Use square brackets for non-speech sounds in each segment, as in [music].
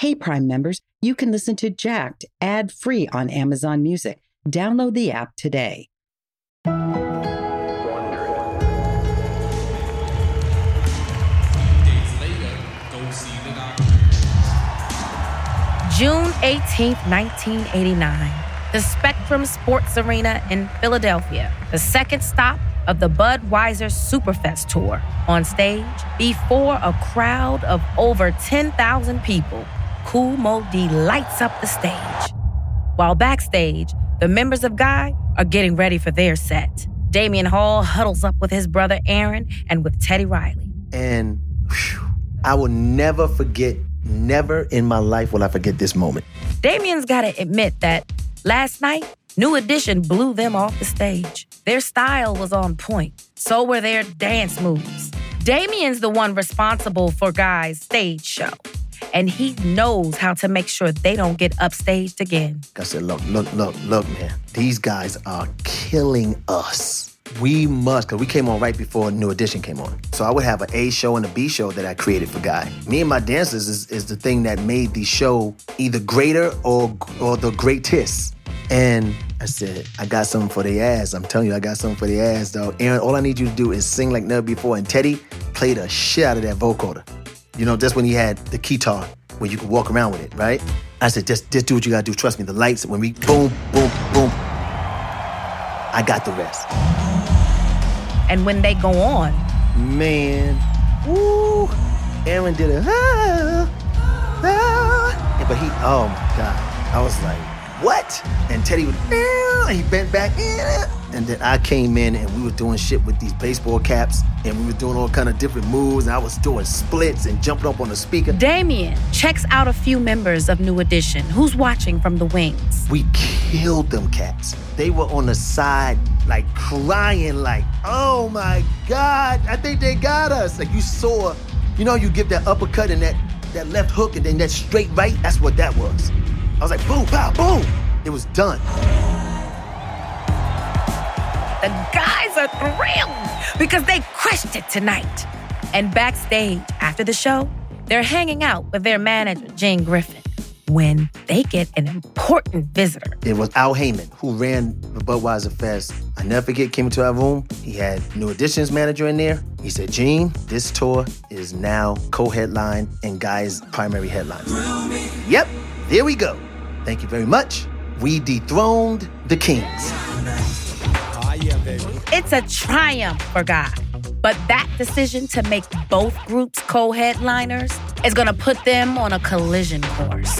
Hey, Prime members, you can listen to Jacked ad free on Amazon Music. Download the app today. June 18th, 1989, the Spectrum Sports Arena in Philadelphia, the second stop of the Budweiser Superfest tour. On stage, before a crowd of over 10,000 people, Kool Moe Dee lights up the stage. While backstage, the members of Guy are getting ready for their set. Damion Hall huddles up with his brother Aaron and with Teddy Riley. And whew, I will never forget Never in my life will I forget this moment. Damion's got to admit that last night, New Edition blew them off the stage. Their style was on point, so were their dance moves. Damion's the one responsible for Guy's stage show, and he knows how to make sure they don't get upstaged again. I said, look, look, look, look, man. These guys are killing us we must, because we came on right before New Edition came on. So I would have an A show and a B show that I created for Guy. Me and my dancers is, is the thing that made the show either greater or or the greatest. And I said, I got something for the ass. I'm telling you, I got something for the ass, dog. Aaron, all I need you to do is sing like never before. And Teddy played the shit out of that vocoder. You know, that's when he had the guitar where you could walk around with it, right? I said, just, just do what you gotta do. Trust me, the lights, when we boom, boom, boom, I got the rest. And when they go on, man, woo, Aaron did it. Ah, ah. But he, oh my God. I was like, what? And Teddy would, ah, he bent back, and then I came in and we were doing shit with these baseball caps and we were doing all kind of different moves and I was doing splits and jumping up on the speaker. Damion checks out a few members of New Edition who's watching from the wings. We killed them cats. They were on the side like crying like, oh my God, I think they got us. Like you saw, you know, you give that uppercut and that, that left hook and then that straight right. That's what that was. I was like, boom, pow, boom. It was done. The guys are thrilled because they crushed it tonight. And backstage after the show, they're hanging out with their manager, Gene Griffin when they get an important visitor. It was Al Haymon who ran the Budweiser Fest. I never forget, came into our room. He had New Editions manager in there. He said, Gene, this tour is now co-headline and Guy's primary headline. Yep, there we go. Thank you very much. We dethroned the Kings. It's a triumph for God. But that decision to make both groups co headliners is going to put them on a collision course.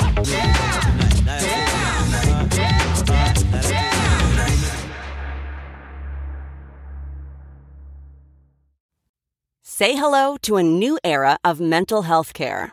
Say hello to a new era of mental health care.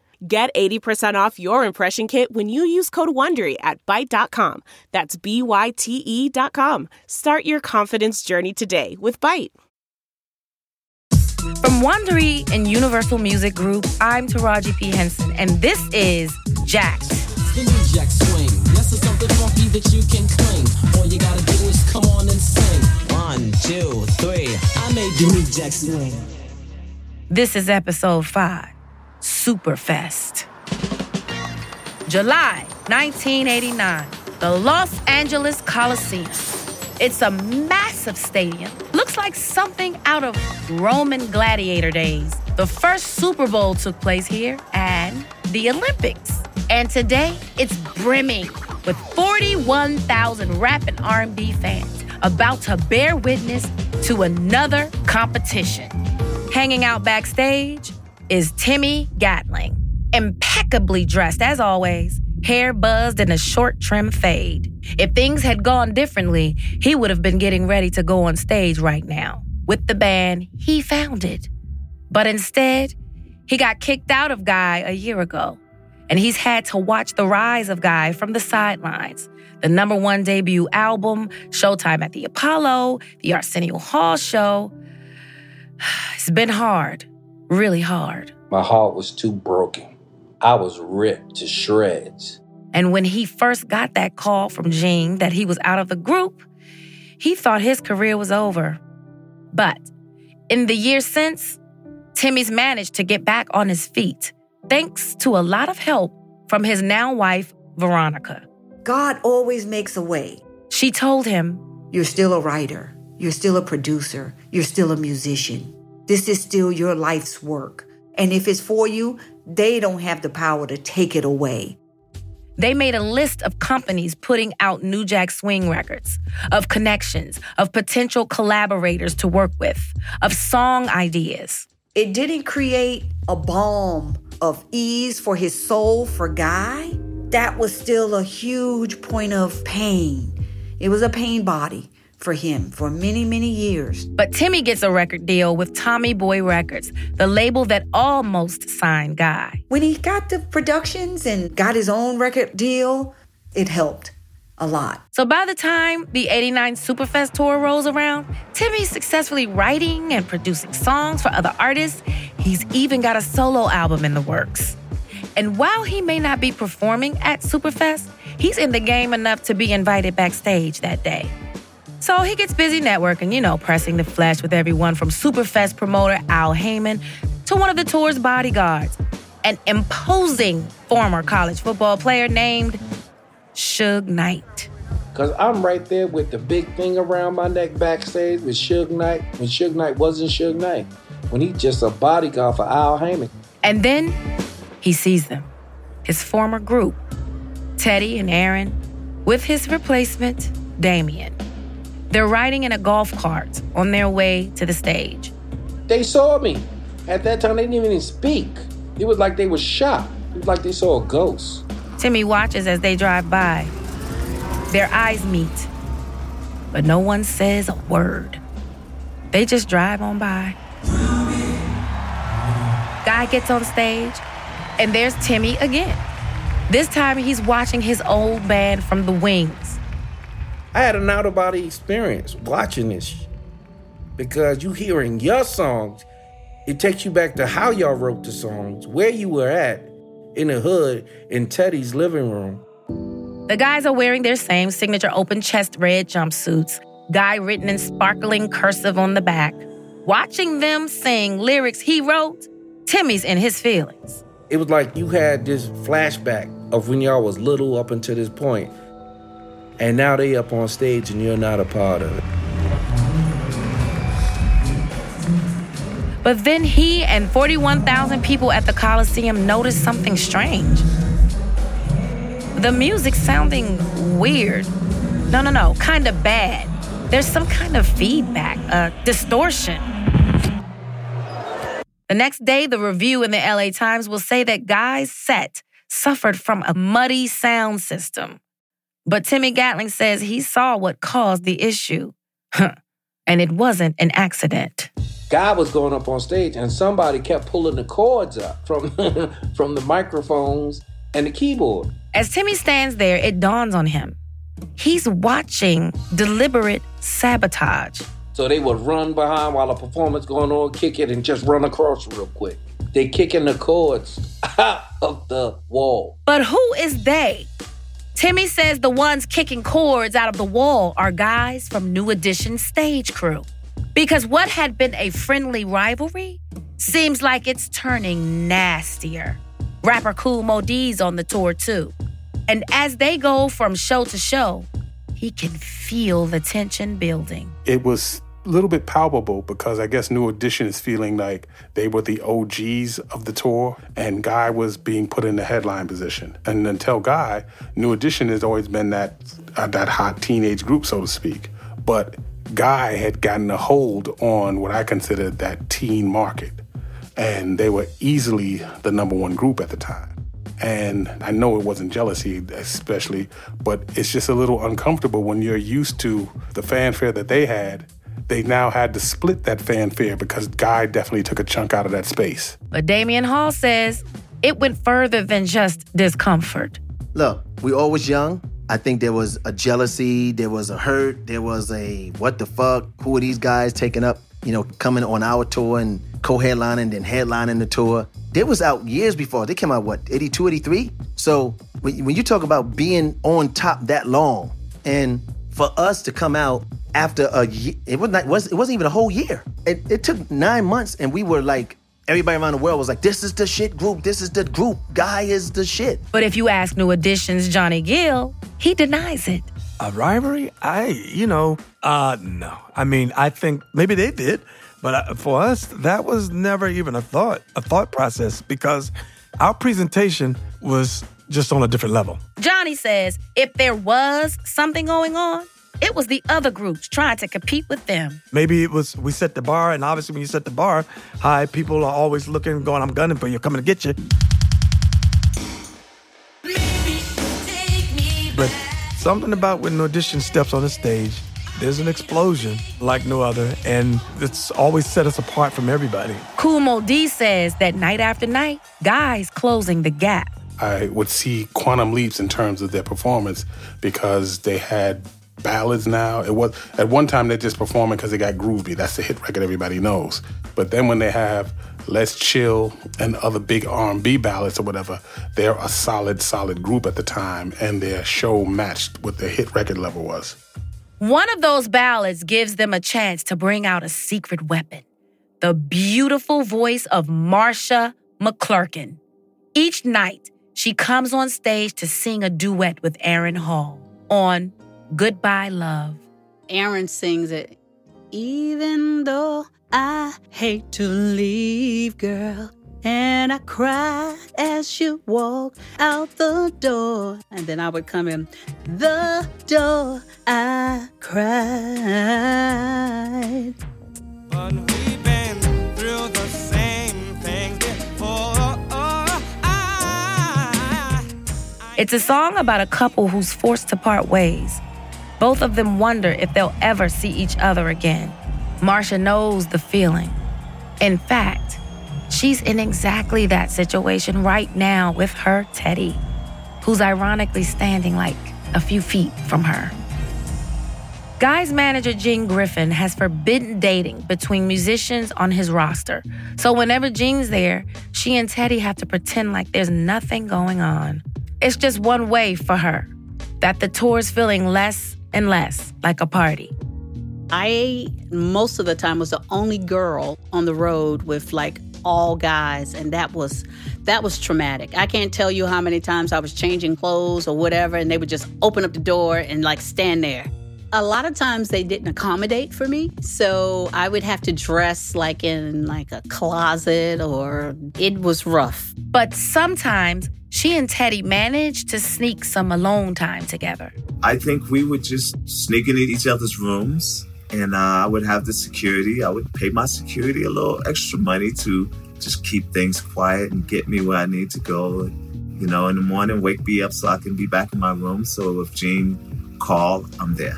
Get 80% off your impression kit when you use code WONDERY at Byte.com. That's B-Y-T-E dot com. Start your confidence journey today with Byte. From Wondery and Universal Music Group, I'm Taraji P. Henson, and this is Jacked. Jack swing. Yes, it's something funky that you can claim. All you gotta do is come on and sing. One, two, three. I made the New Jack swing. This is episode five Superfest. July 1989, the Los Angeles Coliseum. It's a massive stadium. Looks like something out of Roman gladiator days. The first Super Bowl took place here and the Olympics. And today, it's brimming with 41,000 rap and R&B fans about to bear witness to another competition. Hanging out backstage is Timmy Gatling, impeccably dressed as always, hair buzzed in a short trim fade. If things had gone differently, he would have been getting ready to go on stage right now with the band he founded. But instead, he got kicked out of Guy a year ago, and he's had to watch the rise of Guy from the sidelines. The number one debut album, Showtime at the Apollo, the Arsenio Hall show. [sighs] It's been hard, really hard. My heart was too broken. I was ripped to shreds. And when he first got that call from Gene that he was out of the group, he thought his career was over. But in the years since, Timmy's managed to get back on his feet thanks to a lot of help from his now wife, Veronica. God always makes a way. She told him, You're still a writer, you're still a producer, you're still a musician. This is still your life's work. And if it's for you, they don't have the power to take it away. They made a list of companies putting out New Jack Swing records, of connections, of potential collaborators to work with, of song ideas. It didn't create a balm of ease for his soul for Guy. That was still a huge point of pain. It was a pain body for him for many, many years. But Timmy gets a record deal with Tommy Boy Records, the label that almost signed Guy. When he got the productions and got his own record deal, it helped a lot. So by the time the 89 Superfest tour rolls around, Timmy's successfully writing and producing songs for other artists. He's even got a solo album in the works. And while he may not be performing at Superfest, he's in the game enough to be invited backstage that day. So he gets busy networking, you know, pressing the flesh with everyone from Superfest promoter Al Haymon to one of the tour's bodyguards, an imposing former college football player named Suge Knight. Cause I'm right there with the big thing around my neck backstage with Suge Knight when Suge Knight wasn't Suge Knight. When he's just a bodyguard for Al Haymon. And then he sees them, his former group, Teddy and Aaron, with his replacement, Damion. They're riding in a golf cart on their way to the stage. They saw me. At that time, they didn't even speak. It was like they were shocked. It was like they saw a ghost. Timmy watches as they drive by. Their eyes meet, but no one says a word. They just drive on by. Guy gets on stage, and there's Timmy again. This time he's watching his old band from the wings. I had an out of body experience watching this because you hearing your songs, it takes you back to how y'all wrote the songs, where you were at in the hood in Teddy's living room. The guys are wearing their same signature open chest red jumpsuits, guy written in sparkling cursive on the back. Watching them sing lyrics he wrote, Timmy's in his feelings. It was like you had this flashback of when y'all was little up until this point, and now they up on stage and you're not a part of it. But then he and 41,000 people at the Coliseum noticed something strange. The music sounding weird. No, no, no, kind of bad. There's some kind of feedback, a distortion. The next day, the review in the LA Times will say that Guy's set suffered from a muddy sound system. But Timmy Gatling says he saw what caused the issue. and it wasn't an accident. Guy was going up on stage and somebody kept pulling the cords up from, [laughs] from the microphones and the keyboard. As Timmy stands there, it dawns on him. He's watching deliberate sabotage. So they would run behind while a performance going on, kick it, and just run across real quick. They kicking the cords [laughs] out of the wall. But who is they? Timmy says the ones kicking cords out of the wall are guys from New Edition's stage crew. Because what had been a friendly rivalry seems like it's turning nastier. Rapper Kool Moe Dee's on the tour too. And as they go from show to show, he can feel the tension building. It was little bit palpable because I guess New Edition is feeling like they were the OGs of the tour and Guy was being put in the headline position. And until Guy, New Edition has always been that uh, that hot teenage group, so to speak. But Guy had gotten a hold on what I considered that teen market. And they were easily the number one group at the time. And I know it wasn't jealousy, especially, but it's just a little uncomfortable when you're used to the fanfare that they had. They now had to split that fanfare because Guy definitely took a chunk out of that space. But Damion Hall says it went further than just discomfort. Look, we all was young. I think there was a jealousy, there was a hurt, there was a what the fuck? Who are these guys taking up, you know, coming on our tour and co-headlining, then headlining the tour? They was out years before. They came out what, 82, 83? So when, when you talk about being on top that long, and for us to come out after a year, it was not was it wasn't even a whole year. It, it took nine months, and we were like everybody around the world was like, "This is the shit group. This is the group. Guy is the shit." But if you ask New Edition's Johnny Gill, he denies it. A rivalry? I, you know, uh, no. I mean, I think maybe they did, but uh, for us, that was never even a thought, a thought process, because our presentation was just on a different level. Johnny says if there was something going on, it was the other groups trying to compete with them. Maybe it was we set the bar, and obviously when you set the bar high, people are always looking, going, "I'm gunning for you, coming to get you." But something about when New Edition steps on the stage, there's an explosion like no other, and it's always set us apart from everybody. Kool Moe Dee says that night after night, guys closing the gap. I would see quantum leaps in terms of their performance because they had ballads now. It was at one time they're just performing because they got groovy. That's the hit record everybody knows. But then when they have Let's Chill and other big R&B ballads or whatever, they're a solid, solid group at the time, and their show matched what their hit record level was. One of those ballads gives them a chance to bring out a secret weapon the beautiful voice of Marcia McClurkin. Each night, she comes on stage to sing a duet with Aaron Hall on Goodbye Love. Aaron sings it. Even though I hate to leave, girl, and I cried as you walked out the door. And then I would come in, the door, I cried. But we've been through the same thing before. Oh, it's a song about a couple who's forced to part ways. Both of them wonder if they'll ever see each other again. Marcia knows the feeling. In fact, she's in exactly that situation right now with her Teddy, who's ironically standing like a few feet from her. Guy's manager, Gene Griffin, has forbidden dating between musicians on his roster. So whenever Gene's there, she and Teddy have to pretend like there's nothing going on. It's just one way for her that the tour's feeling less and less like a party. I, most of the time, was the only girl on the road with like all guys, and that was that was traumatic. I can't tell you how many times I was changing clothes or whatever, and they would just open up the door and like stand there. A lot of times they didn't accommodate for me, so I would have to dress like in like a closet or it was rough. But sometimes she and Teddy managed to sneak some alone time together. I think we would just sneak into each other's rooms and uh, I would have the security. I would pay my security a little extra money to just keep things quiet and get me where I need to go. You know, in the morning, wake me up so I can be back in my room. So if Gene called I'm there.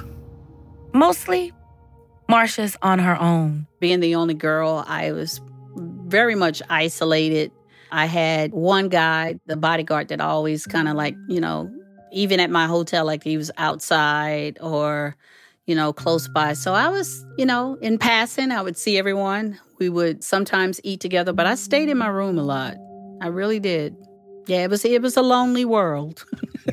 Mostly, Marcia's on her own. Being the only girl, I was very much isolated. I had one guy, the bodyguard, that always kind of like, you know, even at my hotel, like he was outside or, you know, close by. So I was, you know, in passing, I would see everyone. We would sometimes eat together, but I stayed in my room a lot. I really did. Yeah, it was it was a lonely world.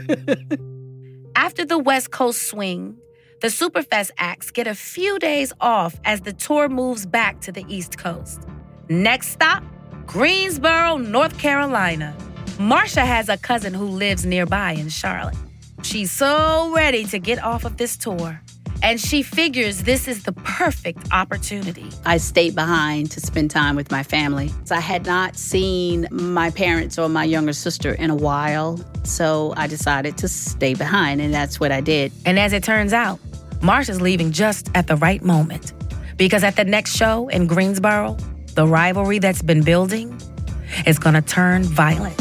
[laughs] After the West Coast swing, the Superfest acts get a few days off as the tour moves back to the East Coast. Next stop, Greensboro, North Carolina. Marcia has a cousin who lives nearby in Charlotte. She's so ready to get off of this tour, and she figures this is the perfect opportunity. I stayed behind to spend time with my family. I had not seen my parents or my younger sister in a while, so I decided to stay behind, and that's what I did. And as it turns out, Marcia's leaving just at the right moment. Because at the next show in Greensboro, the rivalry that's been building is gonna turn violent.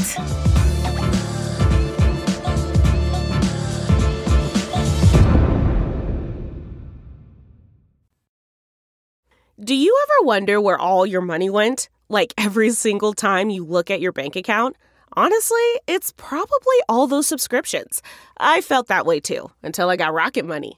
Do you ever wonder where all your money went? Like every single time you look at your bank account? Honestly, it's probably all those subscriptions. I felt that way too until I got Rocket Money.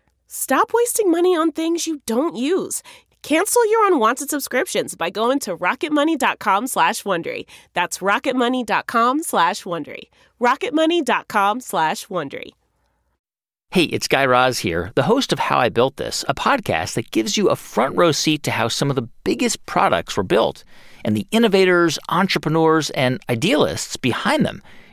Stop wasting money on things you don't use. Cancel your unwanted subscriptions by going to rocketmoney.com slash Wondery. That's rocketmoney.com slash Wondery. rocketmoney.com slash Wondery. Hey, it's Guy Raz here, the host of How I Built This, a podcast that gives you a front row seat to how some of the biggest products were built and the innovators, entrepreneurs, and idealists behind them.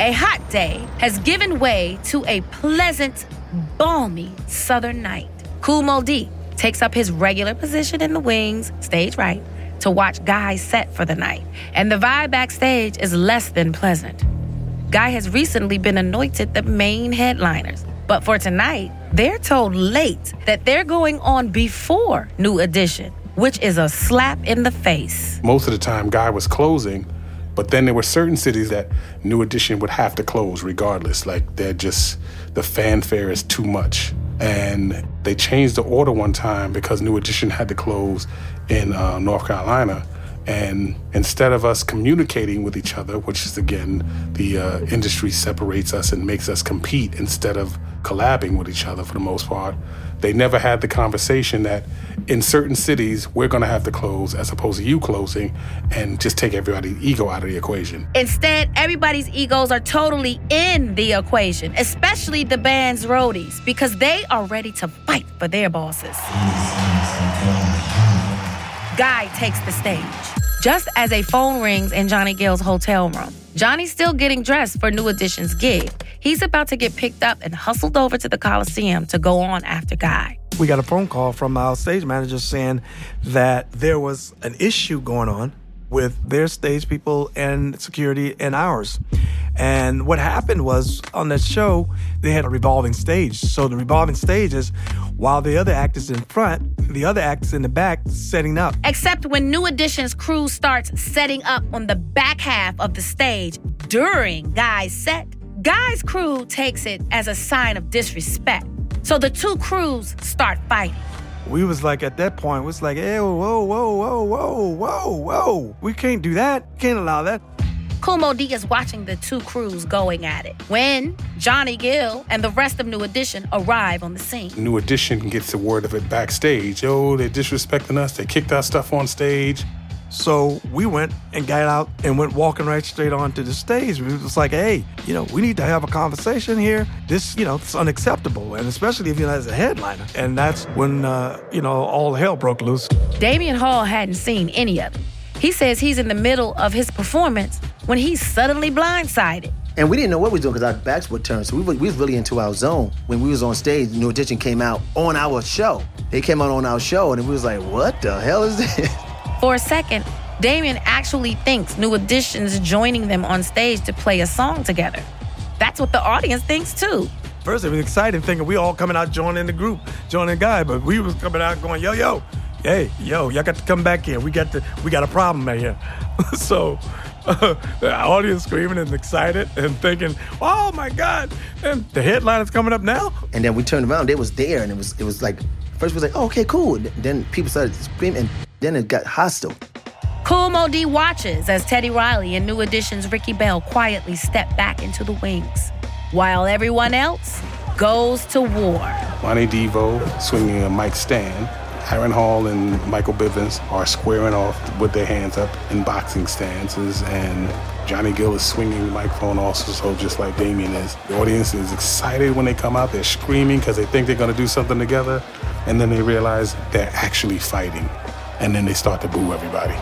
A hot day has given way to a pleasant, balmy southern night. Moe Dee takes up his regular position in the wings, stage right, to watch Guy set for the night. And the vibe backstage is less than pleasant. Guy has recently been anointed the main headliners, but for tonight, they're told late that they're going on before New Edition, which is a slap in the face. Most of the time, Guy was closing, but then there were certain cities that New Edition would have to close regardless. Like they're just, the fanfare is too much. And they changed the order one time because New Edition had to close in uh, North Carolina. And instead of us communicating with each other, which is again, the uh, industry separates us and makes us compete instead of collabing with each other for the most part, they never had the conversation that in certain cities, we're going to have to close as opposed to you closing and just take everybody's ego out of the equation. Instead, everybody's egos are totally in the equation, especially the band's roadies, because they are ready to fight for their bosses. Guy takes the stage. Just as a phone rings in Johnny Gill's hotel room, Johnny's still getting dressed for New Edition's gig. He's about to get picked up and hustled over to the Coliseum to go on after Guy. We got a phone call from our stage manager saying that there was an issue going on with their stage people and security and ours. And what happened was on that show, they had a revolving stage. So the revolving stage is while the other act is in front, the other act is in the back setting up. Except when New Edition's crew starts setting up on the back half of the stage during Guy's set, Guy's crew takes it as a sign of disrespect. So the two crews start fighting. We was like at that point, was like, hey, whoa, whoa, whoa, whoa, whoa, whoa. We can't do that. Can't allow that. Kool Moe Dee is watching the two crews going at it when Johnny Gill and the rest of New Edition arrive on the scene. New Edition gets the word of it backstage. Yo, they're disrespecting us. They kicked our stuff on stage. So we went and got out and went walking right straight onto the stage. We was like, hey, you know, we need to have a conversation here. This, you know, it's unacceptable, and especially if you're as a headliner. And that's when, uh, you know, all hell broke loose. Damion Hall hadn't seen any of it. He says he's in the middle of his performance when he's suddenly blindsided. And we didn't know what we were doing because our backs were turned. So we, were, we was really into our zone. When we was on stage, New Edition came out on our show. They came out on our show, and we was like, what the hell is this? [laughs] For a second, Damion actually thinks New Edition's joining them on stage to play a song together. That's what the audience thinks too. First, it was exciting thinking we all coming out joining the group, joining the guy, but we was coming out going, yo, yo, hey, yo, y'all got to come back here. We got to, we got a problem right here. [laughs] so uh, the [laughs] audience screaming and excited and thinking, oh my God, and the headline is coming up now. And then we turned around, they was there, and it was it was like first we was like, oh, okay, cool. Then people started screaming, and then it got hostile. Kool Moe Dee watches as Teddy Riley and New Edition's Ricky Bell quietly step back into the wings, while everyone else goes to war. Ronnie DeVoe swinging a mic stand. Aaron Hall and Michael Bivins are squaring off with their hands up in boxing stances, and Johnny Gill is swinging the microphone also, so just like Damion is. The audience is excited when they come out. They're screaming because they think they're going to do something together, and then they realize they're actually fighting, and then they start to boo everybody.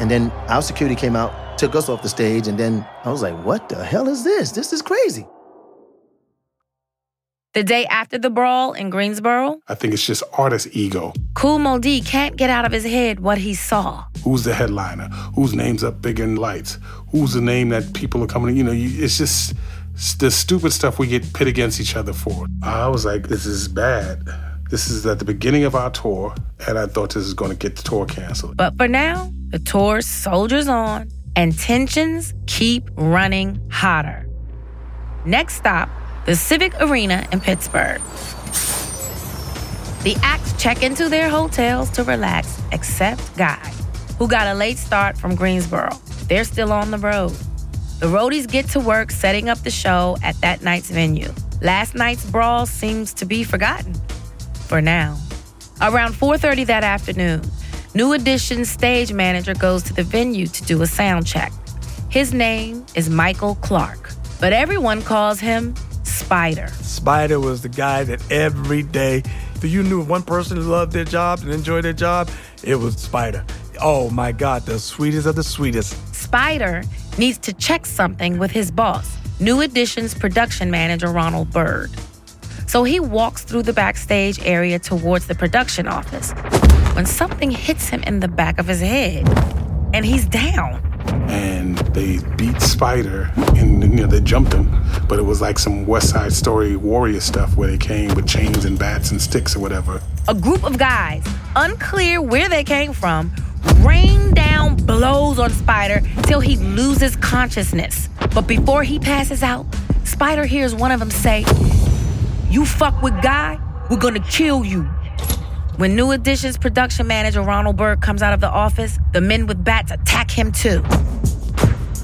And then our security came out, took us off the stage, and then I was like, what the hell is this? This is crazy. The day after the brawl in Greensboro, I think it's just artist ego. Kool Moe Dee can't get out of his head what he saw. Who's the headliner? Whose name's up big in lights? Who's the name that people are coming? You know, you, it's just it's the stupid stuff we get pit against each other for. I was like, this is bad. This is at the beginning of our tour, and I thought this is going to get the tour canceled. But for now, the tour soldiers on, and tensions keep running hotter. Next stop, the Civic Arena in Pittsburgh. The acts check into their hotels to relax, except Guy, who got a late start from Greensboro. They're still on the road. The roadies get to work setting up the show at that night's venue. Last night's brawl seems to be forgotten for now. Around 4:30 that afternoon, New Edition's stage manager goes to the venue to do a sound check. His name is Michael Clark, but everyone calls him Spider. Spider was the guy that every day, if you knew one person who loved their job and enjoyed their job, it was Spider. Oh my God, the sweetest of the sweetest. Spider needs to check something with his boss, New Edition's production manager, Ronald Byrd. So he walks through the backstage area towards the production office when something hits him in the back of his head and he's down. And they beat Spider, and you know they jumped him, but it was like some West Side Story warrior stuff where they came with chains and bats and sticks or whatever. A group of guys, unclear where they came from, rain down blows on Spider till he loses consciousness. But before he passes out, Spider hears one of them say, You fuck with Guy, we're gonna kill you. When New Edition's production manager Ronald Byrd comes out of the office, the men with bats attack him too.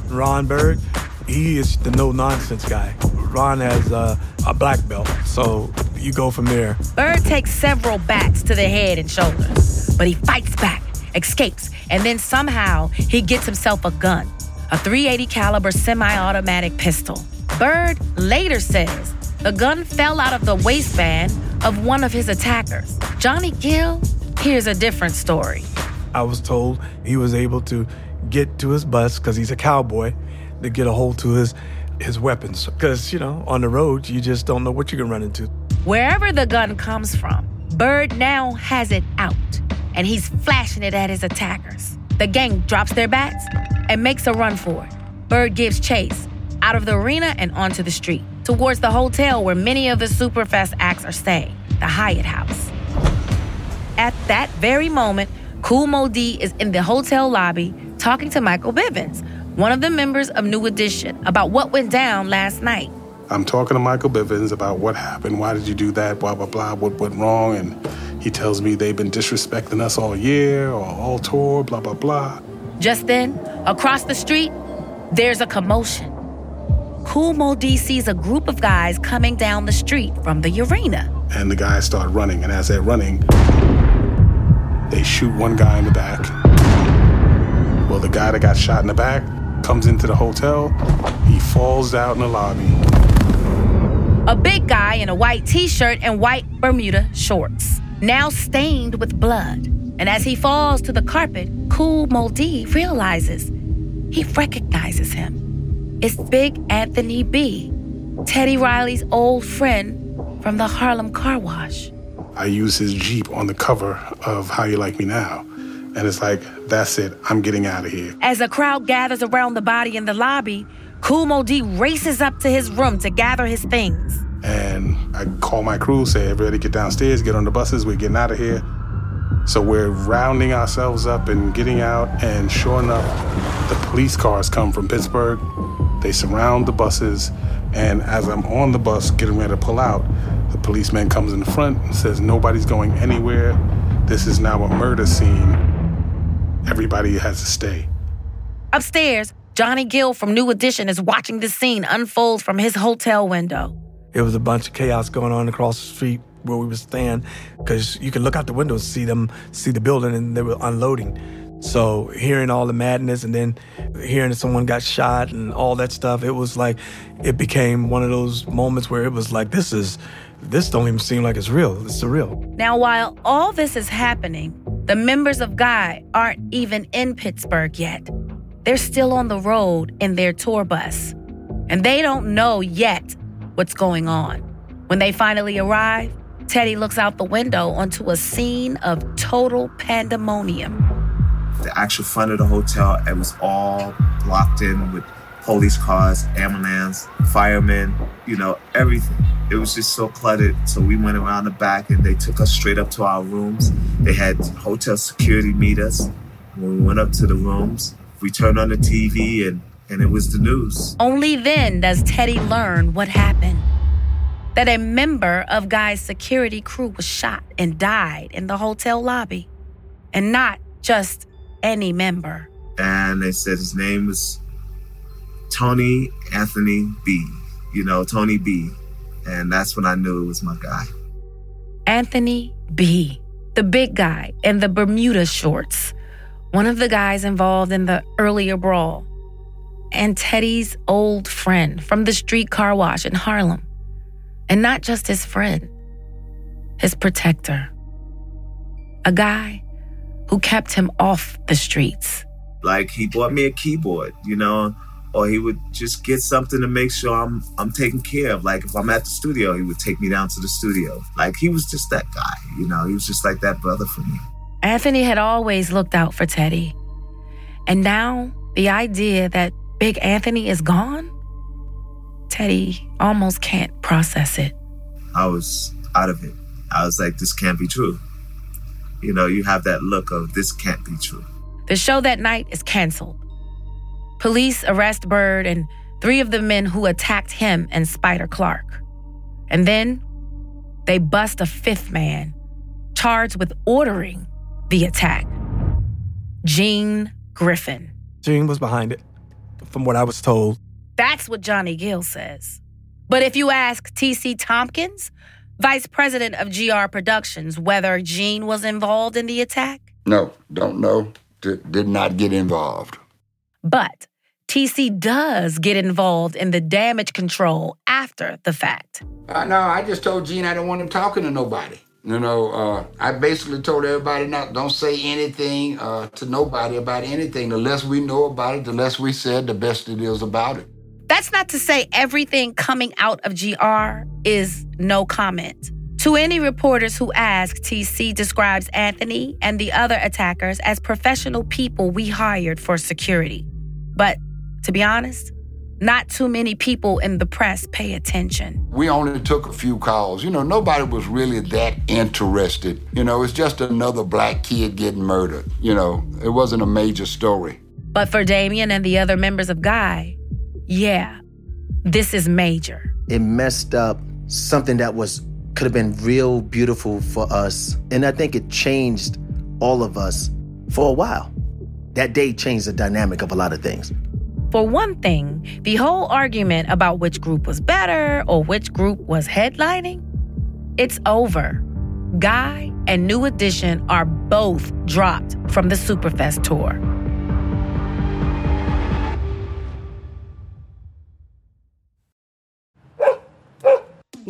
Ron Byrd, he is the no nonsense guy. Ron has uh, a black belt, so you go from there. Byrd takes several bats to the head and shoulders, but he fights back, escapes, and then somehow he gets himself a gun, a 380 caliber semi-automatic pistol. Byrd later says the gun fell out of the waistband of one of his attackers. Johnny Gill hears a different story. I was told he was able to get to his bus because he's a cowboy to get a hold to his his weapons because you know on the road you just don't know what you can run into Wherever the gun comes from, Byrd now has it out and he's flashing it at his attackers. The gang drops their bats and makes a run for it. Byrd gives chase out of the arena and onto the street towards the hotel where many of the Superfest acts are staying, the Hyatt House. At that very moment, Moe Dee is in the hotel lobby talking to Michael Bivins, one of the members of New Edition, about what went down last night. I'm talking to Michael Bivins about what happened, why did you do that, blah, blah, blah, what went wrong. And he tells me they've been disrespecting us all year or all tour, blah, blah, blah. Just then, across the street, there's a commotion. Kool Moe Dee sees a group of guys coming down the street from the arena. And the guys start running. And as they're running, They shoot one guy in the back. Well, the guy that got shot in the back comes into the hotel. He falls out in the lobby. A big guy in a white t shirt and white Bermuda shorts, now stained with blood. And as he falls to the carpet, Kool Moe Dee realizes he recognizes him. It's Big Anthony B., Teddy Riley's old friend from the Harlem car wash. I use his Jeep on the cover of How You Like Me Now. And it's like, that's it, I'm getting out of here. As a crowd gathers around the body in the lobby, Moe Dee races up to his room to gather his things. And I call my crew, say, everybody get downstairs, get on the buses, we're getting out of here. So we're rounding ourselves up and getting out, and sure enough, the police cars come from Pittsburgh. They surround the buses, and as I'm on the bus getting ready to pull out, the policeman comes in the front and says, Nobody's going anywhere. This is now a murder scene. Everybody has to stay. Upstairs, Johnny Gill from New Edition is watching the scene unfold from his hotel window. It was a bunch of chaos going on across the street where we were staying because you could look out the window and see them, see the building, and they were unloading. So hearing all the madness and then hearing that someone got shot and all that stuff, it was like it became one of those moments where it was like this is this don't even seem like it's real. It's surreal. Now, while all this is happening, the members of Guy aren't even in Pittsburgh yet. They're still on the road in their tour bus, and they don't know yet what's going on. When they finally arrive, Teddy looks out the window onto a scene of total pandemonium. The actual front of the hotel, it was all blocked in with police cars, ambulance, firemen, you know, everything. It was just so cluttered. So we went around the back and they took us straight up to our rooms. They had hotel security meet us. When we went up to the rooms, we turned on the TV and, and it was the news. Only then does Teddy learn what happened. That a member of Guy's security crew was shot and died in the hotel lobby. And not just any member. And they said his name was Tony Anthony B. You know, Tony B. And that's when I knew it was my guy. Anthony B., the big guy in the Bermuda shorts, one of the guys involved in the earlier brawl, and Teddy's old friend from the street car wash in Harlem. And not just his friend, his protector. A guy who kept him off the streets. Like he bought me a keyboard, you know, or he would just get something to make sure I'm I'm taken care of. Like if I'm at the studio, he would take me down to the studio. Like he was just that guy, you know. He was just like that brother for me. Anthony had always looked out for Teddy. And now the idea that Big Anthony is gone, Teddy almost can't process it. I was out of it. I was like, this can't be true. You know, you have that look of this can't be true. The show that night is canceled. Police arrest Byrd and three of the men who attacked him and Spider Clark. And then they bust a fifth man charged with ordering the attack Gene Griffin. Gene was behind it, from what I was told. That's what Johnny Gill says. But if you ask T.C. Tompkins, vice president of GR Productions, whether Gene was involved in the attack, No, don't know. D- did not get involved. but TC does get involved in the damage control after the fact. Uh, no, I just told Gene I didn't want him talking to nobody. You know, uh, I basically told everybody not don't say anything uh, to nobody about anything. The less we know about it, the less we said, the best it is about it. That's not to say everything coming out of GR is no comment. To any reporters who ask, TC describes Anthony and the other attackers as professional people we hired for security. But to be honest, not too many people in the press pay attention. We only took a few calls. You know, nobody was really that interested. You know, it's just another black kid getting murdered. You know, it wasn't a major story. But for Damion and the other members of Guy, yeah, this is major. It messed up something that was could have been real beautiful for us. And I think it changed all of us for a while. That day changed the dynamic of a lot of things. For one thing, the whole argument about which group was better or which group was headlining, it's over. Guy and New Edition are both dropped from the Superfest tour.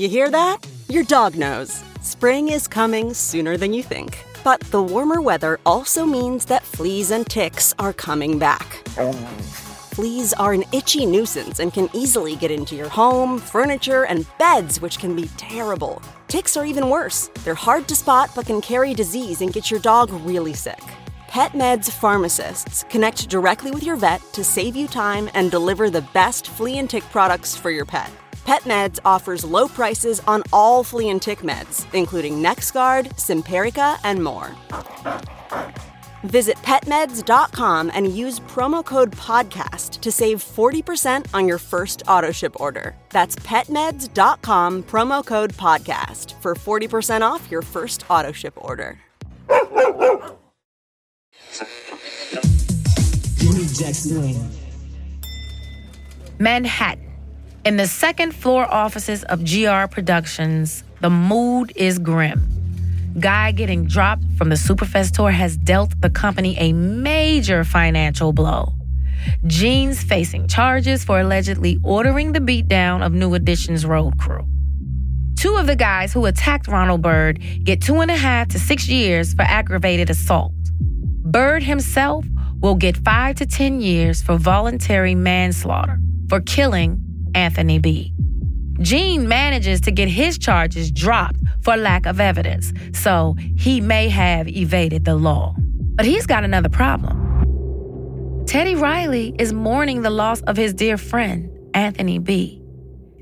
You hear that? Your dog knows. Spring is coming sooner than you think. But the warmer weather also means that fleas and ticks are coming back. Fleas are an itchy nuisance and can easily get into your home, furniture, and beds, which can be terrible. Ticks are even worse. They're hard to spot but can carry disease and get your dog really sick. PetMeds pharmacists connect directly with your vet to save you time and deliver the best flea and tick products for your pet. PetMeds offers low prices on all flea and tick meds, including NexGard, Simparica, and more. Visit petmeds.com and use promo code PODCAST to save 40% on your first auto ship order. That's petmeds.com, promo code PODCAST for 40% off your first auto ship order. Jimmy Jackson Wayne. Manhattan. In the second floor offices of GR Productions, the mood is grim. Guy getting dropped from the Superfest tour has dealt the company a major financial blow. Gene's facing charges for allegedly ordering the beatdown of New Edition's road crew. Two of the guys who attacked Ronald Byrd get two and a half to six years for aggravated assault. Byrd himself will get five to 10 years for voluntary manslaughter for killing Anthony B. Gene manages to get his charges dropped for lack of evidence, so he may have evaded the law. But he's got another problem. Teddy Riley is mourning the loss of his dear friend, Anthony B.,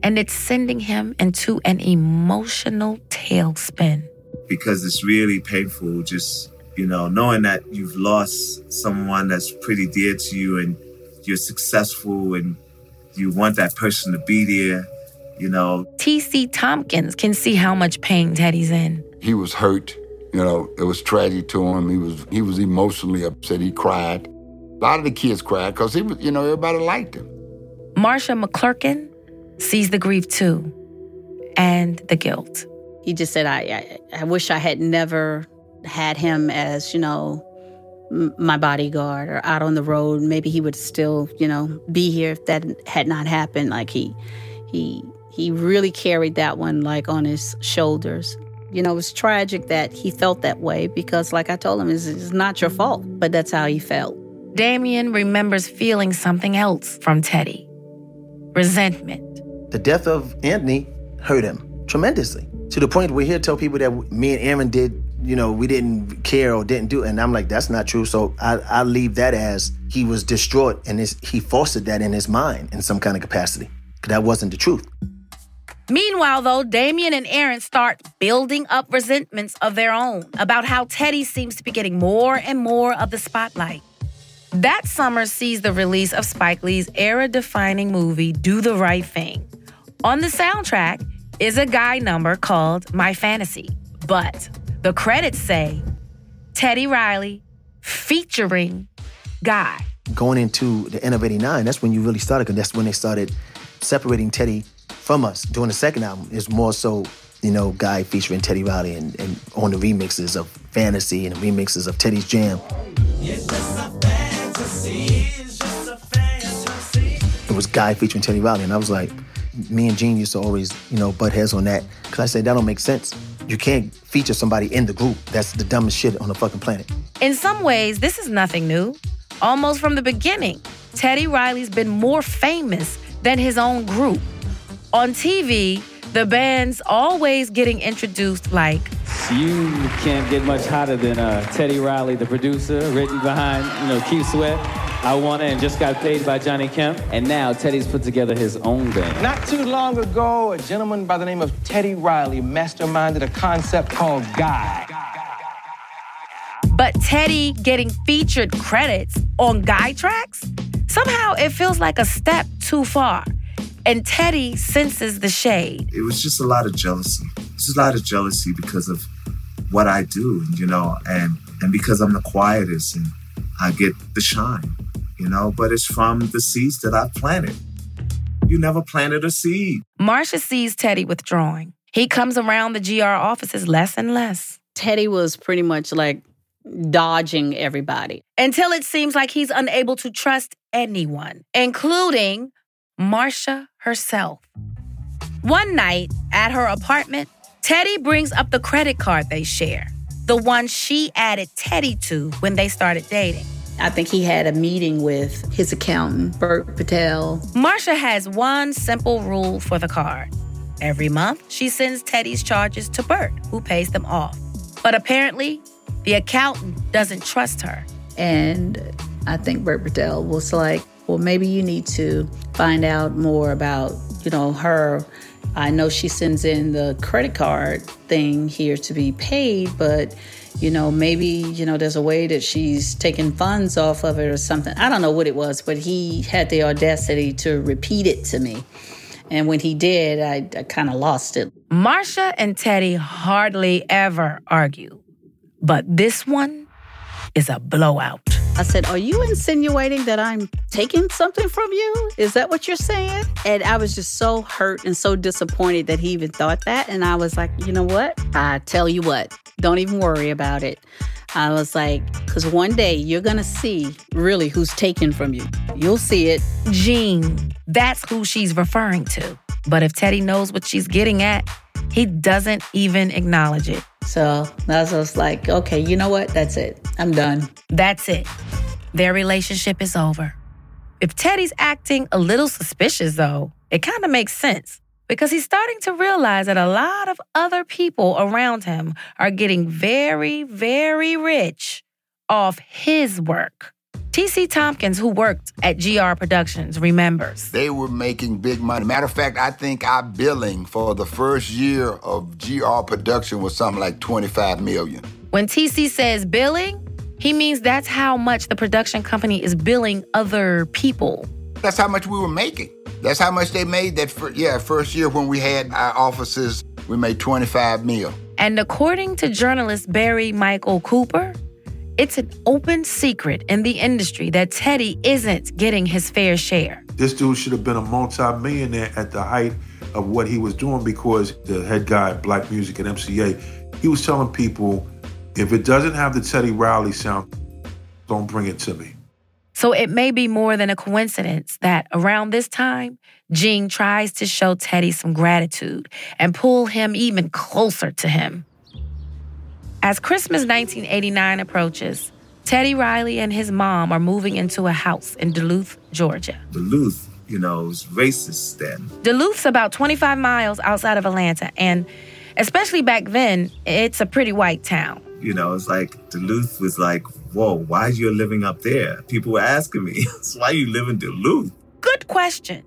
and it's sending him into an emotional tailspin. because it's really painful just you know knowing that you've lost someone that's pretty dear to you and you're successful and you want that person to be there you know TC Tompkins can see how much pain Teddy's in. He was hurt. You know, it was tragic to him. He was he was emotionally upset. He cried. A lot of the kids cried because he was, you know, everybody liked him. Marcia McClurkin sees the grief too, and the guilt. He just said, I, I, I wish I had never had him as, you know, m- my bodyguard or out on the road. Maybe he would still, you know, be here if that had not happened. Like he, he, he really carried that one like on his shoulders. You know, it was tragic that he felt that way because, like I told him, it's, it's not your fault, but that's how he felt. Damion remembers feeling something else from Teddy resentment. The death of Anthony hurt him tremendously to the point where he'll tell people that me and Aaron did, you know, we didn't care or didn't do it. And I'm like, that's not true. So I, I leave that as he was distraught and he fostered that in his mind in some kind of capacity. That wasn't the truth. Meanwhile, though, Damion and Aaron start building up resentments of their own about how Teddy seems to be getting more and more of the spotlight. That summer sees the release of Spike Lee's era defining movie, Do the Right Thing. On the soundtrack is a guy number called My Fantasy, but the credits say Teddy Riley featuring Guy. Going into the end of 89, that's when you really started, because that's when they started separating Teddy from us. Doing the second album is more so, you know, Guy featuring Teddy Riley and, and on the remixes of Fantasy and the remixes of Teddy's Jam. It was Guy featuring Teddy Riley, and I was like, me and Gene used to always, you know, butt heads on that. Cause I said that don't make sense. You can't feature somebody in the group. That's the dumbest shit on the fucking planet. In some ways, this is nothing new. Almost from the beginning, Teddy Riley's been more famous than his own group. On TV, the band's always getting introduced like You can't get much hotter than uh, Teddy Riley, the producer, written behind, you know, Keith Sweat. I Wanna and just got paid by Johnny Kemp. And now Teddy's put together his own band. Not too long ago, a gentleman by the name of Teddy Riley masterminded a concept called Guy. But Teddy getting featured credits on Guy tracks? Somehow it feels like a step too far. And Teddy senses the shade. it was just a lot of jealousy it's just a lot of jealousy because of what i do you know and and because i'm the quietest and i get the shine you know but it's from the seeds that i planted you never planted a seed Marcia sees Teddy withdrawing He comes around the GR offices less and less. Teddy was pretty much like dodging everybody. Until it seems like he's unable to trust anyone, including Marcia herself. One night at her apartment, Teddy brings up the credit card they share, the one she added Teddy to when they started dating. I think he had a meeting with his accountant, Bert Patel. Marcia has one simple rule for the card. Every month, she sends Teddy's charges to Bert, who pays them off. But apparently, the accountant doesn't trust her. And I think Bert Patel was like, well, maybe you need to find out more about, you know, her. I know she sends in the credit card thing here to be paid, but you know, maybe, you know, there's a way that she's taking funds off of it or something. I don't know what it was, but he had the audacity to repeat it to me. And when he did, I, I kind of lost it. Marcia and Teddy hardly ever argue, but this one is a blowout. I said, Are you insinuating that I'm taking something from you? Is that what you're saying? And I was just so hurt and so disappointed that he even thought that. And I was like, You know what? I tell you what, don't even worry about it. I was like, because one day you're going to see really who's taken from you. You'll see it. Gene, that's who she's referring to. But if Teddy knows what she's getting at, he doesn't even acknowledge it. So I was like, okay, you know what? That's it. I'm done. That's it. Their relationship is over. If Teddy's acting a little suspicious, though, it kind of makes sense because he's starting to realize that a lot of other people around him are getting very, very rich off his work. TC Tompkins, who worked at GR Productions, remembers. They were making big money. Matter of fact, I think our billing for the first year of GR production was something like 25 million. When TC says billing, he means that's how much the production company is billing other people. That's how much we were making. That's how much they made that fir- yeah, first year when we had our offices, we made 25 mil. And according to journalist Barry Michael Cooper, it's an open secret in the industry that Teddy isn't getting his fair share. This dude should have been a multi-millionaire at the height of what he was doing because the head guy at Black Music at MCA, he was telling people, if it doesn't have the Teddy Riley sound, don't bring it to me. So it may be more than a coincidence that around this time, Gene tries to show Teddy some gratitude and pull him even closer to him. As Christmas 1989 approaches, Teddy Riley and his mom are moving into a house in Duluth, Georgia. Duluth, you know, was racist then. Duluth's about 25 miles outside of Atlanta, and especially back then, it's a pretty white town. You know, it's like Duluth was like, whoa, why are you living up there? People were asking me, [laughs] why you live in Duluth? Good question.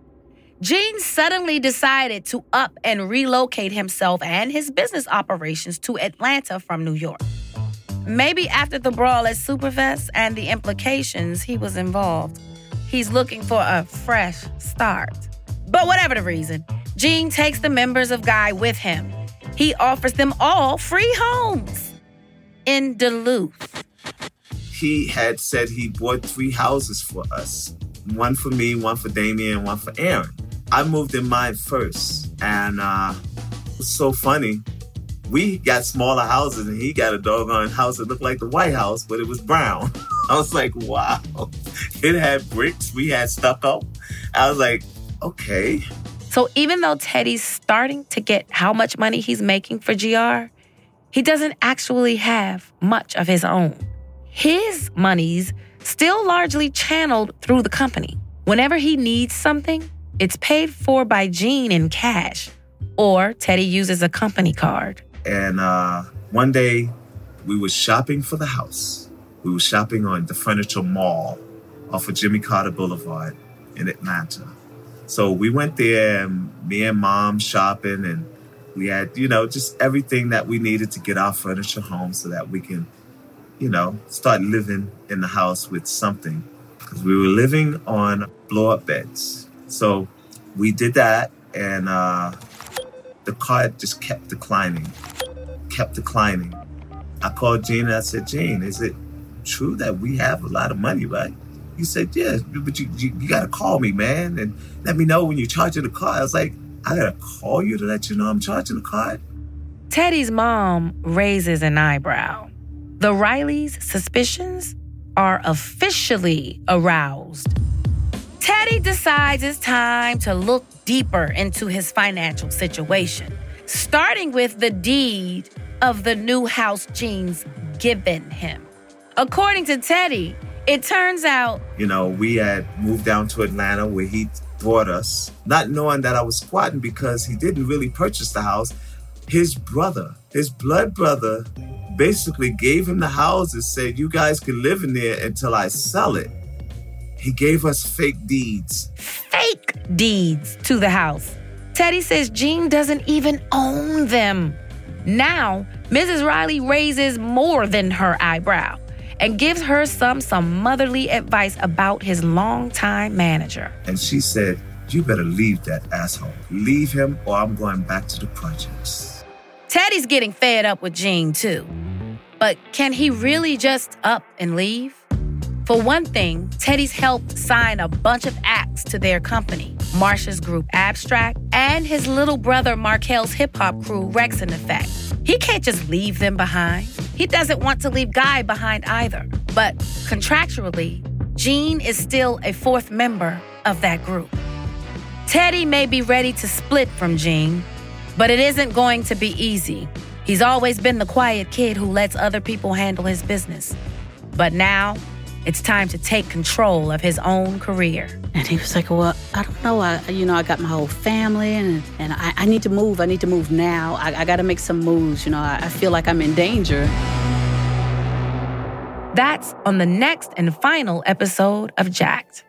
Gene suddenly decided to up and relocate himself and his business operations to Atlanta from New York. Maybe after the brawl at Superfest and the implications he was involved, he's looking for a fresh start. But whatever the reason, Gene takes the members of Guy with him. He offers them all free homes in Duluth. He had said he bought three houses for us one for me, one for Damion, and one for Aaron. I moved in mine first, and uh, it was so funny. We got smaller houses, and he got a doggone house that looked like the White House, but it was brown. [laughs] I was like, wow. [laughs] It had bricks, we had stucco. I was like, okay. So even though Teddy's starting to get how much money he's making for GR, he doesn't actually have much of his own. His money's still largely channeled through the company. Whenever he needs something, it's paid for by Gene in cash, or Teddy uses a company card. And uh, one day, we were shopping for the house. We were shopping on the Furniture Mall off of Jimmy Carter Boulevard in Atlanta. So we went there, and me and mom shopping, and we had, you know, just everything that we needed to get our furniture home so that we can, you know, start living in the house with something. Because we were living on blow up beds. So we did that, and uh, the card just kept declining, kept declining. I called Gene and I said, Gene, is it true that we have a lot of money, right? He said, Yeah, but you, you, you got to call me, man, and let me know when you're charging the car. I was like, I gotta call you to let you know I'm charging the card. Teddy's mom raises an eyebrow. The Rileys' suspicions are officially aroused. Teddy decides it's time to look deeper into his financial situation, starting with the deed of the new house Gene's given him. According to Teddy, it turns out You know, we had moved down to Atlanta where he brought us, not knowing that I was squatting because he didn't really purchase the house. His brother, his blood brother, basically gave him the house and said, You guys can live in there until I sell it. He gave us fake deeds. fake deeds to the house. Teddy says Gene doesn't even own them. Now, Mrs. Riley raises more than her eyebrow and gives her some some motherly advice about his longtime manager. And she said, You better leave that asshole. Leave him, or I'm going back to the projects. Teddy's getting fed up with Gene too. But can he really just up and leave? For one thing, Teddy's helped sign a bunch of acts to their company, Marcia's group Abstract, and his little brother Markell's hip hop crew Wreckx-n-Effect. He can't just leave them behind. He doesn't want to leave Guy behind either. But contractually, Gene is still a fourth member of that group. Teddy may be ready to split from Gene, but it isn't going to be easy. He's always been the quiet kid who lets other people handle his business. But now, it's time to take control of his own career. And he was like, "Well, I don't know. I, you know, I got my whole family, and and I, I need to move. I need to move now. I, I got to make some moves. You know, I, I feel like I'm in danger." That's on the next and final episode of Jacked.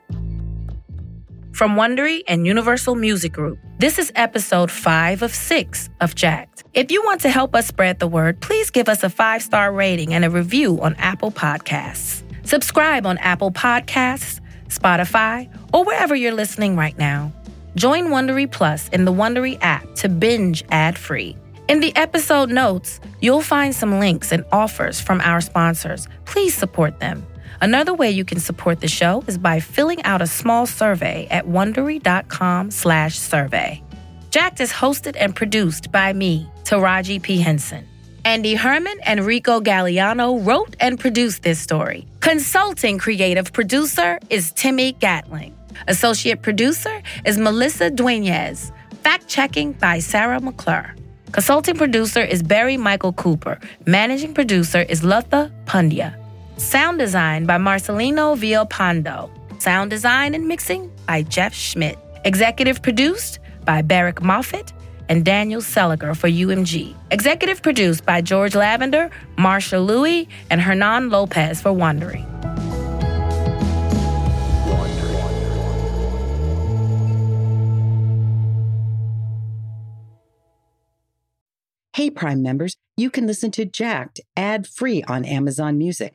From Wondery and Universal Music Group, this is episode five of six of Jacked. If you want to help us spread the word, please give us a five star rating and a review on Apple Podcasts. Subscribe on Apple Podcasts, Spotify, or wherever you're listening right now. Join Wondery Plus in the Wondery app to binge ad free. In the episode notes, you'll find some links and offers from our sponsors. Please support them. Another way you can support the show is by filling out a small survey at wondery.com/survey. Jacked is hosted and produced by me, Taraji P. Henson. Andy Herman and Rico Galliano wrote and produced this story. Consulting creative producer is Timmy Gatling. Associate producer is Melissa Dueñez. Fact checking by Sarah McClure. Consulting producer is Barry Michael Cooper. Managing producer is Lutha Pandya. Sound design by Marcelino Villalpando. Sound design and mixing by Jeff Schmidt. Executive produced by Barak Moffitt and Daniel Seliger for UMG. Executive produced by George Lavender, Marsha Louie, and Hernan Lopez for Wondery. Hey, Prime members, you can listen to Jacked ad free on Amazon Music.